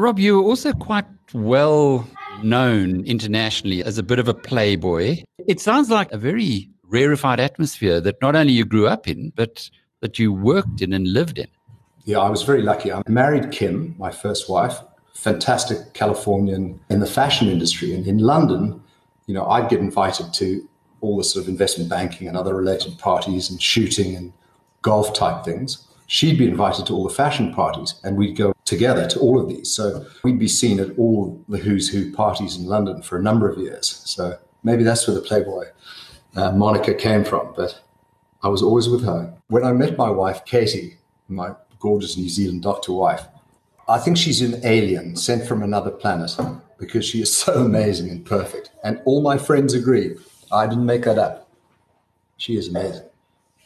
Rob, you were also quite well known internationally as a bit of a playboy. It sounds like a very rarefied atmosphere that not only you grew up in, but that you worked in and lived in. Yeah, I was very lucky. I married Kim, my first wife, fantastic Californian in the fashion industry. And in London, you know, I'd get invited to all the sort of investment banking and other related parties and shooting and golf type things. She'd be invited to all the fashion parties, and we'd go together to all of these. So we'd be seen at all the who's who parties in London for a number of years. So maybe that's where the Playboy uh, came from. But I was always with her. When I met my wife, Katie, my gorgeous New Zealand doctor wife, I think she's an alien sent from another planet because she is so amazing and perfect. And all my friends agree. I didn't make that up. She is amazing.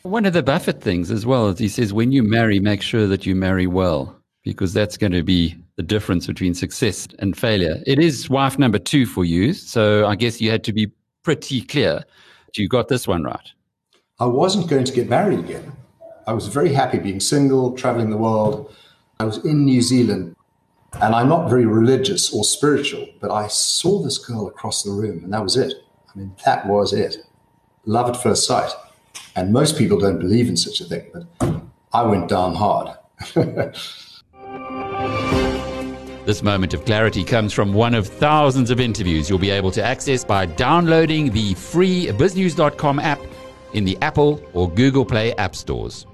One of the Buffett things as well is he says, when you marry, make sure that you marry well, because that's going to be the difference between success and failure. It is wife number two for you. So I guess you had to be pretty clear. You got this one right. I wasn't going to get married again. I was very happy being single, traveling the world I was in New Zealand and I'm not very religious or spiritual, but I saw this girl across the room and that was it. I mean, that was it. Love at first sight. And most people don't believe in such a thing, but I went down hard. This moment of clarity comes from one of thousands of interviews you'll be able to access by downloading the free biznews.com app in the Apple or Google Play app stores.